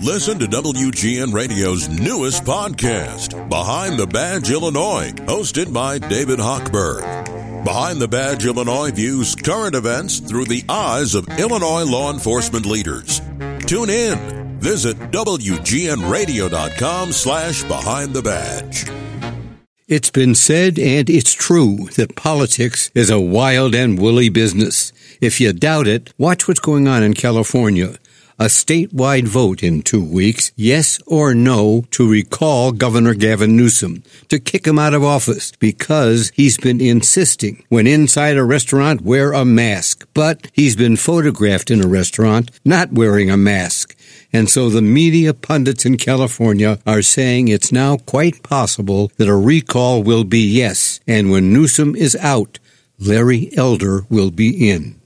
Listen to WGN Radio's newest podcast, Behind the Badge Illinois, hosted by David Hochberg. Behind the Badge Illinois views current events through the eyes of Illinois law enforcement leaders. Tune in. Visit WGNRadio.com slash Behind the Badge. It's been said, and it's true, that politics is a wild and woolly business. If you doubt it, watch what's going on in California a statewide vote in two weeks, yes or no, to recall Governor Gavin Newsom, to kick him out of office because he's been insisting when inside a restaurant wear a mask. But he's been photographed in a restaurant not wearing a mask. And so the media pundits in California are saying it's now quite possible that a recall will be yes. And when Newsom is out, Larry Elder will be in.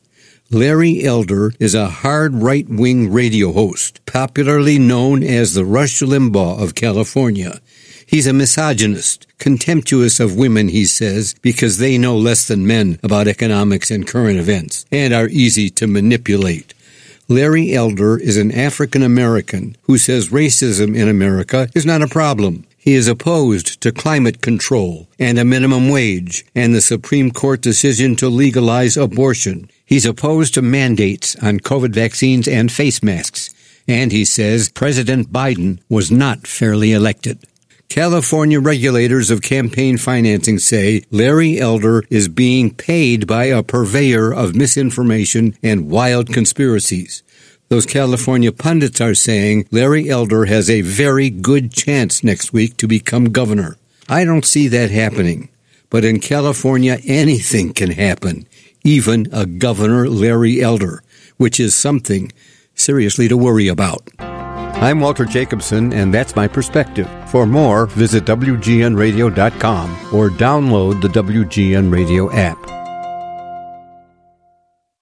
Larry Elder is a hard right wing radio host, popularly known as the Rush Limbaugh of California. He's a misogynist, contemptuous of women, he says, because they know less than men about economics and current events, and are easy to manipulate. Larry Elder is an African American who says racism in America is not a problem. He is opposed to climate control and a minimum wage and the Supreme Court decision to legalize abortion. He's opposed to mandates on COVID vaccines and face masks. And he says President Biden was not fairly elected. California regulators of campaign financing say Larry Elder is being paid by a purveyor of misinformation and wild conspiracies. Those California pundits are saying Larry Elder has a very good chance next week to become governor. I don't see that happening. But in California, anything can happen, even a Governor Larry Elder, which is something seriously to worry about. I'm Walter Jacobson, and that's my perspective. For more, visit WGNRadio.com or download the WGN Radio app.